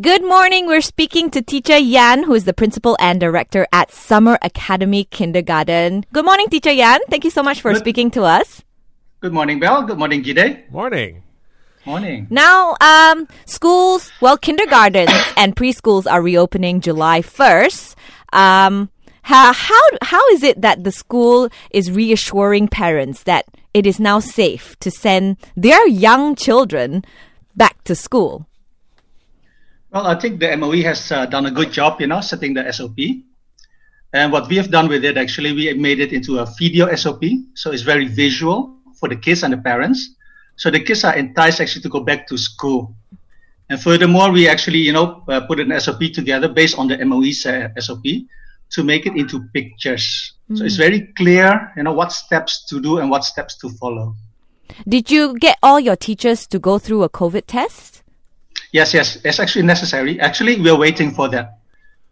Good morning. We're speaking to teacher Yan, who is the principal and director at Summer Academy Kindergarten. Good morning, teacher Yan. Thank you so much for Good- speaking to us. Good morning, Bel. Good morning, JD. Morning. Morning. Now, um, schools, well, kindergartens and preschools are reopening July 1st. Um, how, how, how is it that the school is reassuring parents that it is now safe to send their young children back to school? Well, I think the MOE has uh, done a good job, you know, setting the SOP. And what we have done with it, actually, we made it into a video SOP. So it's very visual for the kids and the parents. So the kids are enticed actually to go back to school. And furthermore, we actually, you know, uh, put an SOP together based on the MOE's uh, SOP to make it into pictures. So it's very clear, you know, what steps to do and what steps to follow. Did you get all your teachers to go through a COVID test? Yes, yes, it's actually necessary. Actually, we're waiting for that.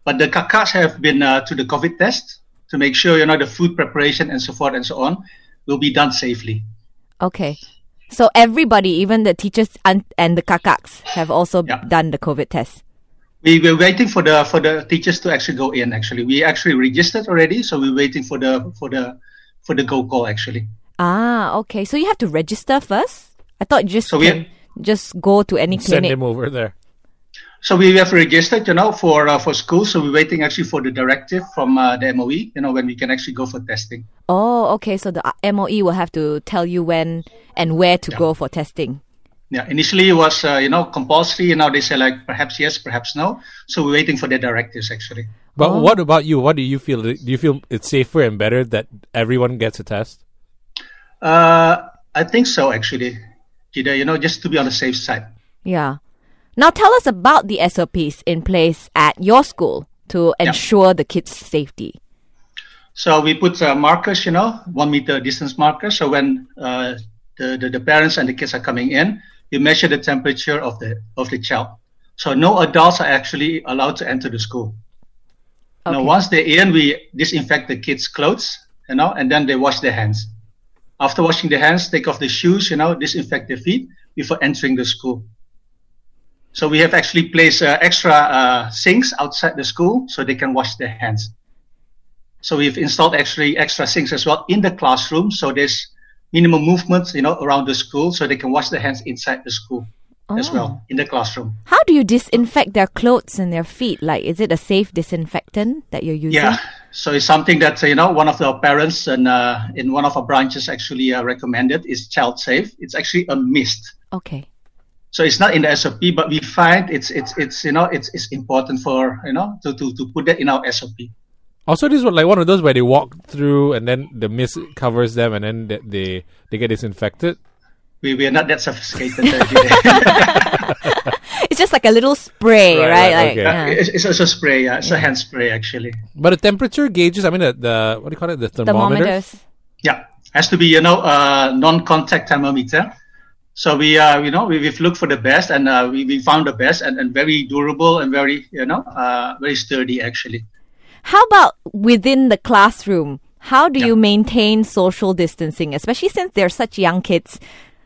But the kakas have been uh, to the COVID test to make sure, you know, the food preparation and so forth and so on will be done safely. Okay. So everybody, even the teachers and, and the kakaks, have also Yeah. done the COVID test. We were waiting for the for the teachers to actually go in. Actually, we actually registered already, so we're waiting for the for the for the go call. Actually, Ah, okay. So you have to register first. I thought you just So we- can just go to any Send clinic. him over there. so we have registered, you know, for uh, for school. So we're waiting actually for the directive from uh, the MOE, you know, when we can actually go for testing. Oh, okay. So the uh, MOE will have to tell you when and where to go for testing. Yeah, initially it was uh, you know compulsory, and now they say like perhaps yes, perhaps no. So we're waiting for the directives actually. But Oh. what about you? What do you feel? Do you feel it's safer and better that everyone gets a test? Uh, I think so, actually. JD, you know, just to be on the safe side. Yeah. Now tell us about the SOPs in place at your school to ensure the kids' safety. So we put uh, markers, you know, one meter distance markers. So when uh, the, the the parents and the kids are coming in, you measure the temperature of the of the child. So no adults are actually allowed to enter the school. Now, once they're in, we disinfect the kids' clothes, you know, and then they wash their hands. After washing their hands, take off the shoes, you know, disinfect their feet before entering the school. So we have actually placed uh, extra uh, sinks outside the school so they can wash their hands. So we've installed actually extra sinks as well in the classroom. So there's minimum movement, you know, around the school so they can wash their hands inside the school as Oh. well in the classroom. How do you disinfect their clothes and their feet? Like, is it a safe disinfectant that you're using? Yeah. So it's something that, you know, one of our parents and uh, in one of our branches actually uh, recommended is child safe. It's actually a mist. Okay. So it's not in the SOP, but we find it's, it's, it's, you know, it's, it's important for, you know, to, to, to put that in our SOP. Also, this was like one of those where they walk through and then the mist covers them and then they they, they get disinfected. We, we are not that sophisticated. JD. It's just like a little spray, Right, right? right, Like, okay. yeah. it's, it's also spray. Yeah. It's a hand spray actually. But the temperature gauges, I mean, the, the what do you call it? The thermometer. Thermometers. Yeah, has to be you know uh, non-contact thermometer. So we uh, you know we, we've looked for the best and uh, we, we found the best and, and very durable and very you know uh, very sturdy actually. How about within the classroom? How do Yeah. you maintain social distancing, especially since they're such young kids?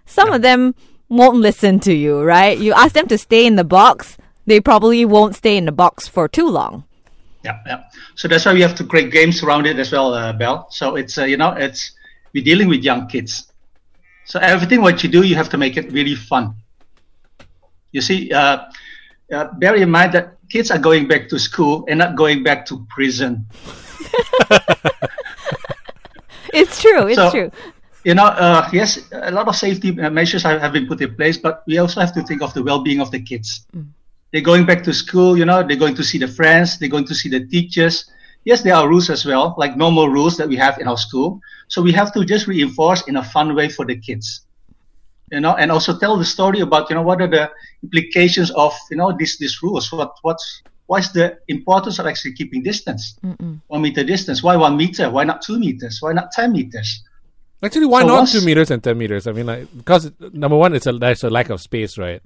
Some of them won't listen to you, right? You ask them to stay in the box, they probably won't stay in the box for too long. Yeah, yeah. So that's why we have to create games around it as well, uh, Bel. So it's uh, you know it's we're dealing with young kids. So everything what you do, you have to make it really fun. You see, uh, uh, bear in mind that kids are going back to school and not going back to prison. It's true, it's So- true. You know, uh, yes, a lot of safety uh, measures have, have been put in place, but we also have to think of the well-being of the kids. They're going back to school, you know, they're going to see the friends, they're going to see the teachers. Yes, there are rules as well, like normal rules that we have in our school. So we have to just reinforce in a fun way for the kids, you know, and also tell the story about, you know, what are the implications of, you know, these these rules. What what's what's the importance of actually keeping distance, one meter distance? Why one meter? Why not two meters? Why not ten meters? Actually, why So not once- two meters and ten meters? I mean, like because number one, it's a there's a lack of space, right?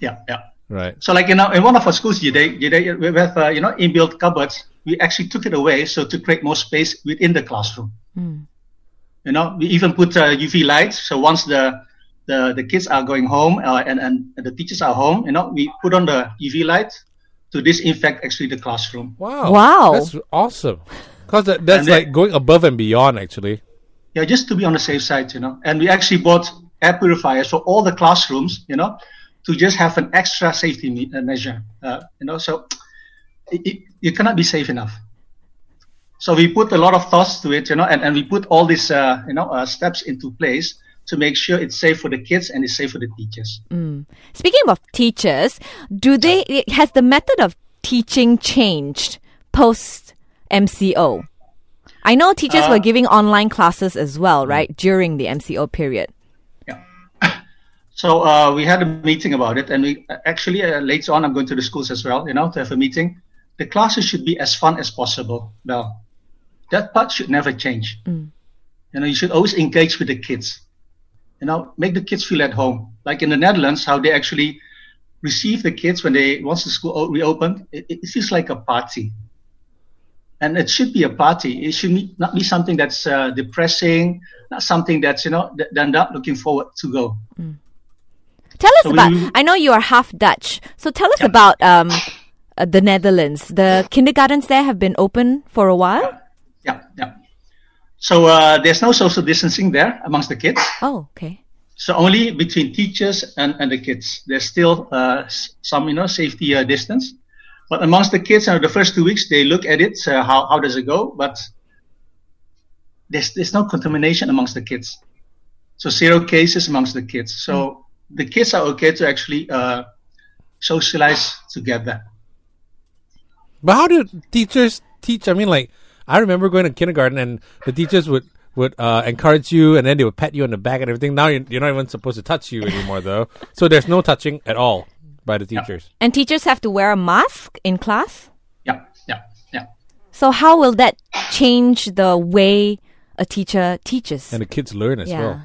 Yeah, yeah. Right. So like you know, in one of our schools you they we have uh, you know inbuilt cupboards. We actually took it away so to create more space within the classroom. You know, we even put uh, UV lights. So once the the, the kids are going home uh, and, and the teachers are home, you know, we put on the UV light to disinfect actually the classroom. Wow. Wow. That's awesome. Because that, that's then- like going above and beyond, actually. Yeah, just to be on the safe side, you know. And we actually bought air purifiers for all the classrooms, you know, to just have an extra safety me- uh, measure, uh, you know. So it, it, you cannot be safe enough. So we put a lot of thoughts to it, you know, and, and we put all these, uh, you know, uh, steps into place to make sure it's safe for the kids and it's safe for the teachers. Speaking of teachers, do they has the method of teaching changed post MCO? I know teachers Uh, were giving online classes as well, right, during the MCO period. Yeah. So uh, we had a meeting about it, and we actually uh, later on I'm going to the schools as well, you know, to have a meeting. The classes should be as fun as possible. Well, that part should never change. You know, you should always engage with the kids. You know, make the kids feel at home. Like in the Netherlands, how they actually receive the kids when they once the school reopened. It, it feels like a party, and it should be a party. It should not be something that's uh, depressing, not something that's you know that they're not looking forward to go. Mm. Tell us So about. we- I know you are half Dutch, so tell us about um, uh, the Netherlands. The kindergartens there have been open for a while. Yeah, yeah. So uh, there's no social distancing there amongst the kids. Oh, okay. So only between teachers and, and the kids. There's still uh, some, you know, safety uh, distance. But amongst the kids, uh, the first two weeks, they look at it. Uh, how how does it go? But there's there's no contamination amongst the kids. So zero cases amongst the kids. So the kids are okay to actually uh, socialize together. But how do teachers teach? I mean, like, I remember going to kindergarten and the teachers would would uh, encourage you and then they would pat you on the back and everything. Now you're, you're not even supposed to touch you anymore, though. So there's no touching at all by the teachers. And teachers have to wear a mask in class. Yeah, yeah, yeah. So how will that change the way a teacher teaches? And the kids learn as yeah. well.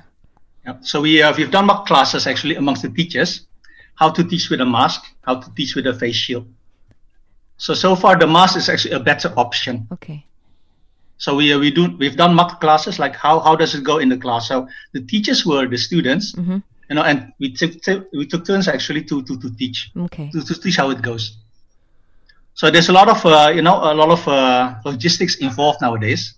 Yeah. So we uh, we've done mock classes actually amongst the teachers, how to teach with a mask, how to teach with a face shield. So so far the mask is actually a better option. Okay. So we uh, we do we've done mock classes like how how does it go in the class? So the teachers were the students, you know, and we took we took turns actually to to to teach Okay. to, to teach how it goes. So there's a lot of uh, you know a lot of uh, logistics involved nowadays.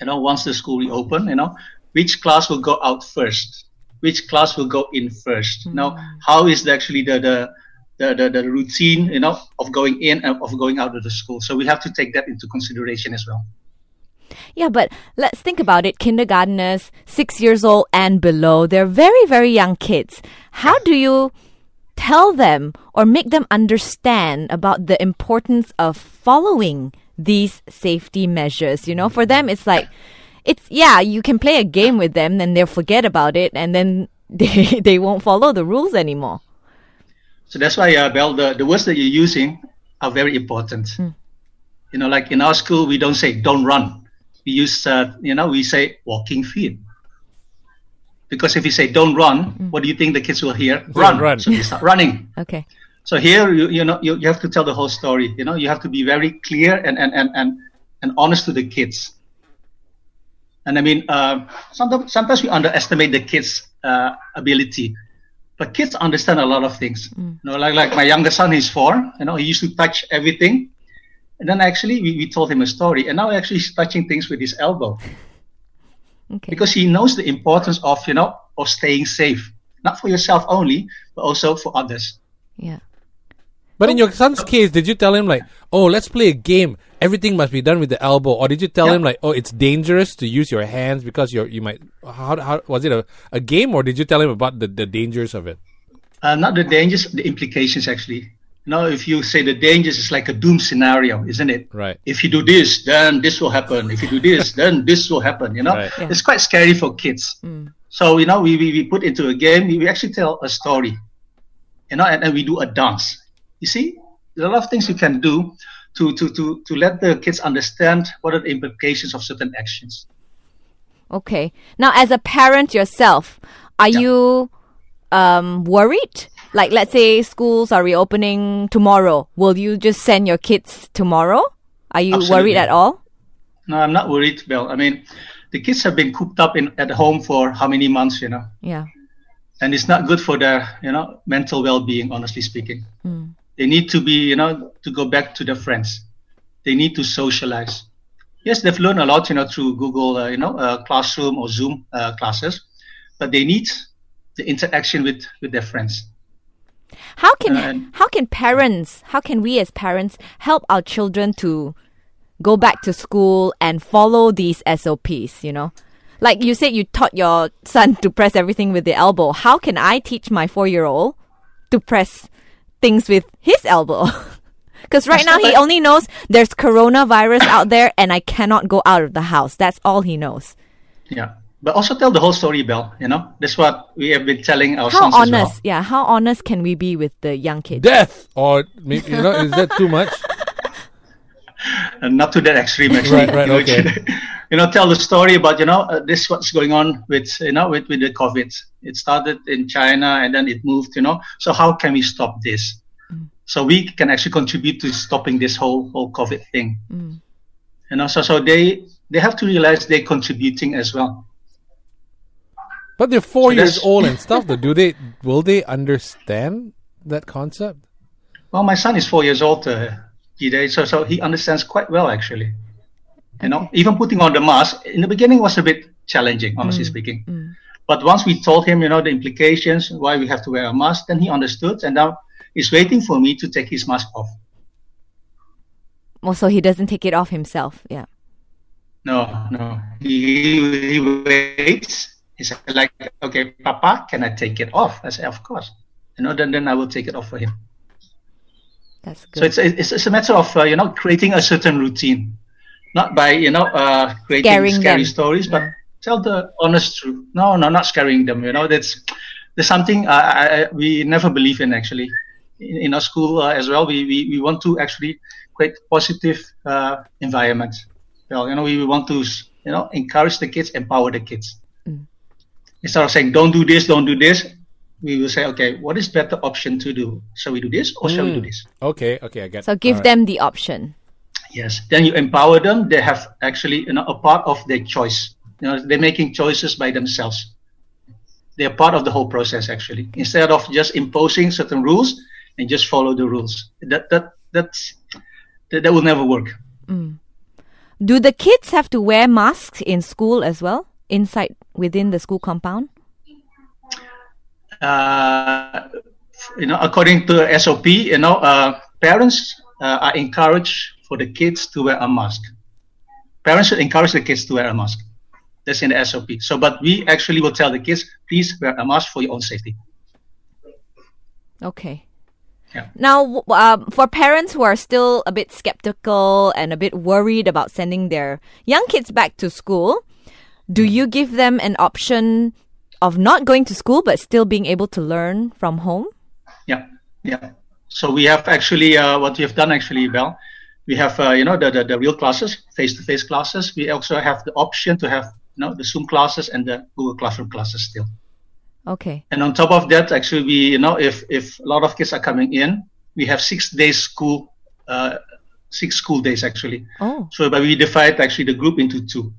You know, once the school reopen, you know, which class will go out first, which class will go in first. You know, how is the, actually the the, the the the routine you know of going in and of going out of the school. So we have to take that into consideration as well. Yeah, but let's think about it. Kindergarteners, six years old and below, they're very, very young kids. How do you tell them or make them understand about the importance of following these safety measures? You know, for them, it's like, it's, yeah, you can play a game with them, then they'll forget about it, and then they, they won't follow the rules anymore. So that's why, uh, Bel, the, the words that you're using are very important. You know, like in our school, we don't say don't run. We use, uh, you know, we say walking feet. Because if you say don't run, what do you think the kids will hear? Run. run. So they start running. Okay. So here, you, you know, you, you have to tell the whole story. You know, you have to be very clear and and and and, and honest to the kids. And I mean, uh, sometimes sometimes we underestimate the kids' uh, ability, but kids understand a lot of things. You know, like like my younger son, he's four. You know, he used to touch everything, and then actually we, we told him a story, and now actually he's touching things with his elbow Okay. because he knows the importance of you know of staying safe, not for yourself only, but also for others. yeah. But in your son's case, did you tell him like, "Oh, let's play a game. Everything must be done with the elbow," or did you tell Yeah. him like, "Oh, it's dangerous to use your hands because you're you might"? How, how was it a, a game, or did you tell him about the, the dangers of it? Uh, not the dangers, the implications actually. You know, if you say the dangers, it's like a doom scenario, isn't it? Right. If you do this, then this will happen. If you do this, then this will happen. You know, Right. Yeah. it's quite scary for kids. So you know, we, we we put into a game. We, we actually tell a story. You know, and, and we do a dance. You see, there's a lot of things you can do to to to to let the kids understand what are the implications of certain actions. Okay. Now, as a parent yourself, are Yeah. you um, worried? Like, let's say schools are reopening tomorrow. Will you just send your kids tomorrow? Are you worried at all? No, I'm not worried, Bill. I mean, the kids have been cooped up in at home for how many months? You know. Yeah. and it's not good for their you know mental well-being. Honestly speaking, they need to be you know to go back to their friends. They need to socialize. Yes, they've learned a lot, you know, through Google, uh, you know, uh, classroom or Zoom uh, classes, but they need the interaction with with their friends. How can And- how can parents, how can we as parents help our children to go back to school and follow these SOPs, you know? Like you said you taught your son to press everything with the elbow. How can I teach my 4-year-old to press things with his elbow? Cuz right now he only knows there's coronavirus out there and I cannot go out of the house. That's all he knows. Yeah, but also tell the whole story, Bel. You know, that's what we have been telling our How sons honest? as well. Yeah, how honest can we be with the young kids? Death, or maybe, you know, is that too much? and uh, not to that extreme actually. Right, right, you, know, okay. you know, tell the story about you know uh, this what's going on with you know with with the COVID. It started in China and then it moved. You know, so how can we stop this? Mm. So we can actually contribute to stopping this whole whole COVID thing. Mm. You know, so so they they have to realize they're contributing as well. But they're four So years old and stuff. Though, do they? Will they understand that concept? Well, my son is four years old, uh, JD, so so he understands quite well actually. You know, even putting on the mask in the beginning was a bit challenging, honestly speaking. But once we told him, you know, the implications, why we have to wear a mask, then he understood, and now he's waiting for me to take his mask off. Well, so he doesn't take it off himself. Yeah. No, no, he he waits. He's like, okay, Papa, can I take it off? I say, of course. You know, then then I will take it off for him. That's good. So it's it's, it's a matter of uh, you know creating a certain routine, not by you know uh, creating Scaring scary them. stories, but Yeah. tell the honest truth. No, no, not scaring them. You know that's there's something uh, I, I, we never believe in actually. In, in our school uh, as well, we, we we want to actually create positive uh, environment. Well, you know, we want to you know encourage the kids, empower the kids. Mm. Instead of saying don't do this, don't do this, we will say, okay, what is better option to do? Shall we do this or shall we do Mm. this? Okay, okay, I get. so give all right. them the option. Yes. Then you empower them. They have actually you know a part of their choice. You know, they're making choices by themselves. They're part of the whole process actually. Instead of just imposing certain rules and just follow the rules. That that that's that, that will never work. Do the kids have to wear masks in school as well, inside within the school compound? Uh, you know, according to SOP, you know, uh, parents uh, are encouraged for the kids to wear a mask. Parents should encourage the kids to wear a mask. That's in the SOP. So, but we actually will tell the kids, please wear a mask for your own safety. Okay. Yeah. Now, um, for parents who are still a bit skeptical and a bit worried about sending their young kids back to school, do you give them an option of not going to school but still being able to learn from home? Yeah, yeah. So we have actually uh, what we have done actually, well. We have uh, you know the, the the real classes, face-to-face classes. We also have the option to have you know the Zoom classes and the Google Classroom classes still. Okay. And on top of that, actually, we you know if if a lot of kids are coming in, we have six days school, uh, six school days actually. Oh. So but we divide actually the group into two,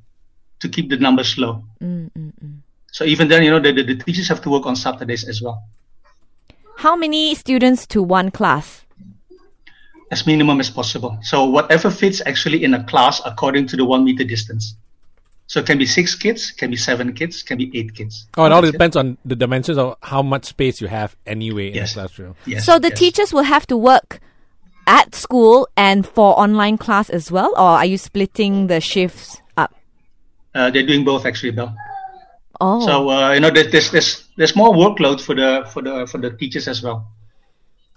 to keep the numbers low. Mm, mm, mm. So even then, you know the, the, the teachers have to work on Saturdays as well, How many students to one class? as minimum as possible. So whatever fits actually in a class according to the one meter distance. So it can be six kids, can be seven kids, can be eight kids. Oh, it all That's depends on the dimensions of how much space you have anyway in Yes. the classroom. Yes, so the yes. teachers will have to work at school and for online class as well, or are you splitting the shifts up? Uh, they're doing both actually, Bill. Oh. So uh, you know, there's there's there's more workload for the for the for the teachers as well.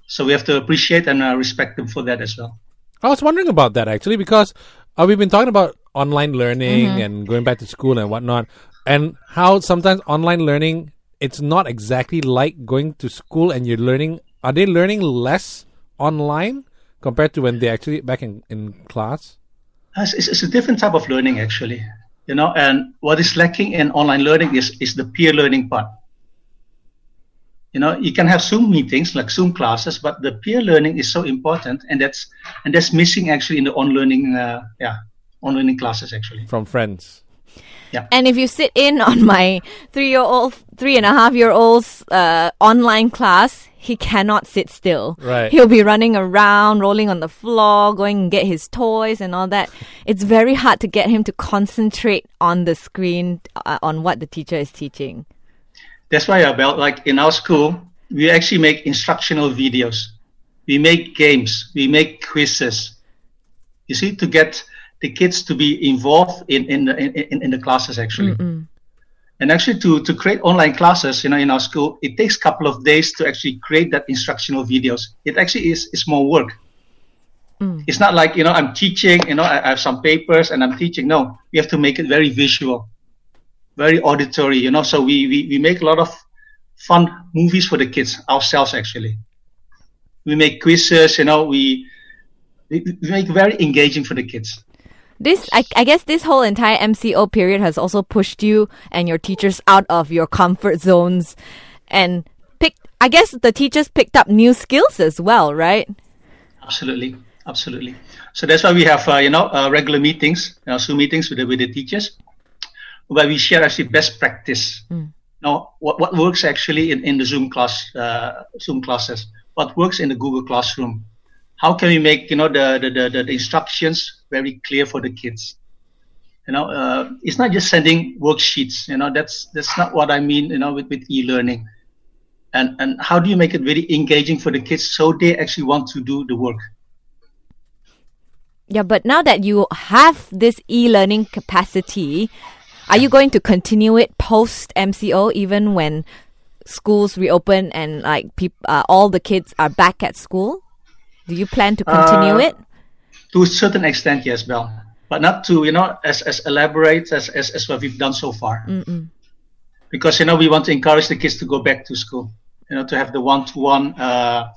So we have to appreciate and uh, respect them for that as well. I was wondering about that actually because uh, we've been talking about online learning and going back to school and whatnot, and how sometimes online learning it's not exactly like going to school and you're learning. Are they learning less online compared to when they actually back in in class? It's, it's, it's a different type of learning actually, you know. And what is lacking in online learning is is the peer learning part. You know, you can have Zoom meetings like Zoom classes, but the peer learning is so important, and that's and that's missing actually in the on learning, uh, yeah, on learning classes actually. From friends. Yeah. And if you sit in on my three-year-old, three and a half-year-old's uh, online class, he cannot sit still. Right. He'll be running around, rolling on the floor, going and get his toys and all that. It's very hard to get him to concentrate on the screen uh, on what the teacher is teaching. That's why about like in our school, we actually make instructional videos. We make games. We make quizzes. You see, to get the kids to be involved in in the, in, in the classes actually. And actually, to to create online classes, you know, in our school, it takes a couple of days to actually create that instructional videos. It actually is is more work. Mm. It's not like you know I'm teaching, you know, I, I have some papers and I'm teaching. No, we have to make it very visual very auditory, you know. So we, we, we make a lot of fun movies for the kids ourselves actually. We make quizzes, you know, we we, we make very engaging for the kids. This, I, I guess, this whole entire MCO period has also pushed you and your teachers out of your comfort zones, and picked. I guess the teachers picked up new skills as well, right? Absolutely, absolutely. So that's why we have uh, you know uh, regular meetings, uh, Zoom meetings with the with the teachers, where we share actually best practice. Now, what, what works actually in, in the Zoom class, uh, Zoom classes? What works in the Google Classroom? How can we make you know the the, the, the, instructions very clear for the kids? You know, uh, it's not just sending worksheets. You know, that's that's not what I mean. You know, with, with e-learning. And and how do you make it very engaging for the kids so they actually want to do the work? Yeah, but now that you have this e-learning capacity, are you going to continue it post MCO even when schools reopen and like peop- uh, all the kids are back at school? Do you plan to continue Uh, it? To a certain extent, yes, Bel, but not to you know as as elaborate as as, as what we've done so far. Because you know we want to encourage the kids to go back to school. You know to have the one-to-one uh,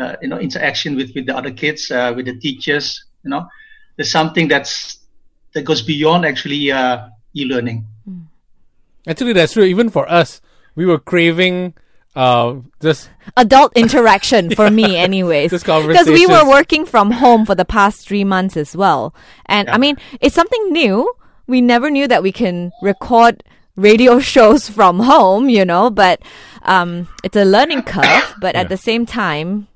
uh, you know interaction with with the other kids, uh, with the teachers. You know, there's something that's that goes beyond actually uh, e-learning. Actually, that's true. Even for us, we were craving uh, just Adult interaction for me, anyways. Because we were working from home for the past three months as well. And I mean, it's something new. We never knew that we can record radio shows from home, you know, but um, it's a learning curve. But at the same time,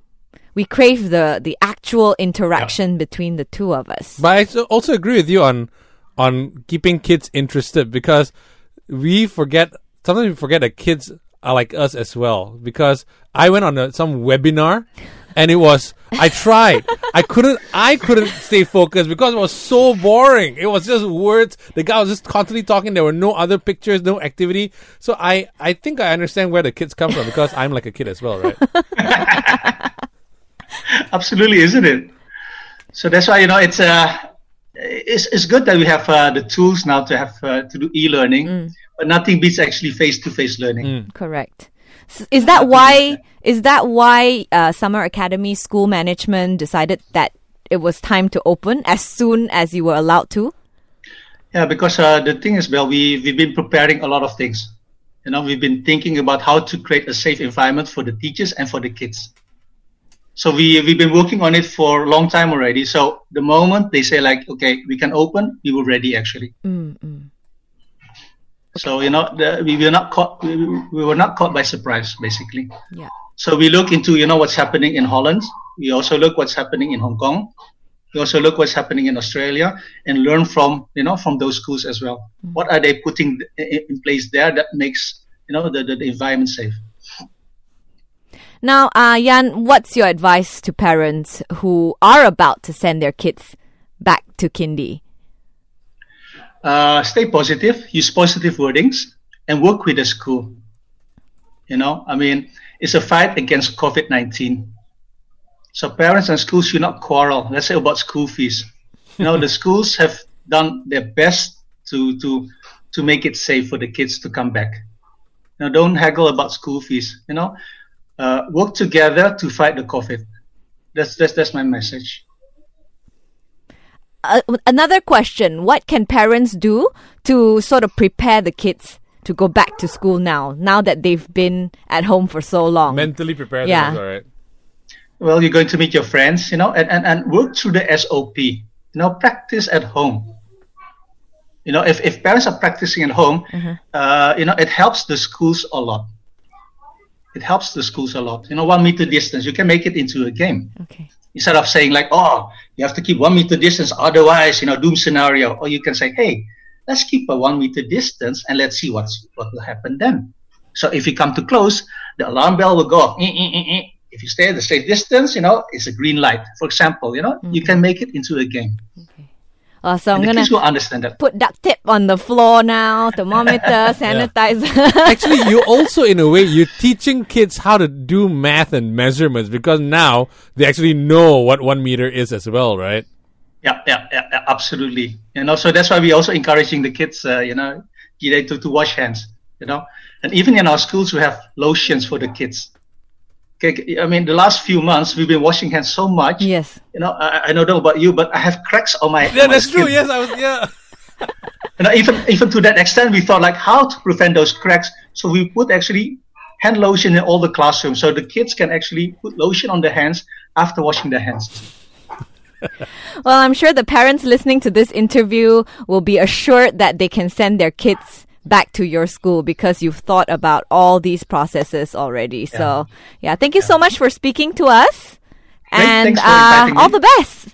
we crave the, the actual interaction between the two of us. But I so- also agree with you on on keeping kids interested because we forget sometimes we forget that kids are like us as well. Because I went on a, some webinar and it was I tried. I couldn't I couldn't stay focused because it was so boring. It was just words. The guy was just constantly talking. There were no other pictures, no activity. So I I think I understand where the kids come from because I'm like a kid as well, right? Absolutely, isn't it? So that's why you know it's uh, it's, it's good that we have uh, the tools now to have uh, to do e-learning, but nothing beats actually face-to-face learning. Mm. Correct. S- Is that why? Is that why uh, Summer Academy school management decided that it was time to open as soon as you were allowed to? Yeah, because uh, the thing is, well, we we've been preparing a lot of things. You know, we've been thinking about how to create a safe environment for the teachers and for the kids. So we we've been working on it for a long time already. So the moment they say like, okay, we can open, we were ready actually. So you know, the, we were not caught. We, we were not caught by surprise, basically. Yeah. So we look into you know what's happening in Holland. We also look what's happening in Hong Kong. We also look what's happening in Australia and learn from you know from those schools as well. What are they putting in, in place there that makes you know the, the, the environment safe? Now, uh, Jan, what's your advice to parents who are about to send their kids back to kindy? Uh, stay positive, use positive wordings, and work with the school. You know, I mean, it's a fight against COVID 19. So parents and schools should not quarrel. Let's say about school fees. You know, the schools have done their best to to to make it safe for the kids to come back. Now, don't haggle about school fees. You know, uh, work together to fight the COVID. That's that's that's my message. Uh, another question: What can parents do to sort of prepare the kids to go back to school now? Now that they've been at home for so long. Mentally prepared. Yeah. Yeah. All right. well you're going to meet your friends you know and, and, and work through the sop you know practice at home You know, if, if parents are practicing at home, uh, you know, it helps the schools a lot. It helps the schools a lot. You know, one meter distance, you can make it into a game Okay. Instead of saying like, oh, you have to keep one meter distance, otherwise, you know, doom scenario. Or you can say, hey, let's keep a one meter distance and let's see what's what will happen then. So if you come too close, the alarm bell will go off. Eh, eh, eh. If you stay at the safe distance, you know, it's a green light. For example, you know, you can make it into a game. Uh, so I'm And the gonna kids will understand that. put duct tape on the floor now, thermometer, sanitizer. Actually, you also, in a way, you're teaching kids how to do math and measurements because now they actually know what one meter is as well, right? Yeah, yeah, yeah, yeah, absolutely. You know, so that's why we're also encouraging the kids, uh, you know, to, to wash hands, you know. And even in our schools, we have lotions for the kids. Okay, I mean, the last few months, we've been washing hands so much. yes. You know, I, I don't know about you, but I have cracks on my. Hands. Yeah, on my that's true. Yes, I was. Yeah. You know, even even to that extent, we thought like how to prevent those cracks. So we put actually hand lotion in all the classrooms, so the kids can actually put lotion on their hands after washing their hands. Well, I'm sure the parents listening to this interview will be assured that they can send their kids back to your school because you've thought about all these processes already. So, yeah, thank you so much for speaking to us. Great, and uh, all the best.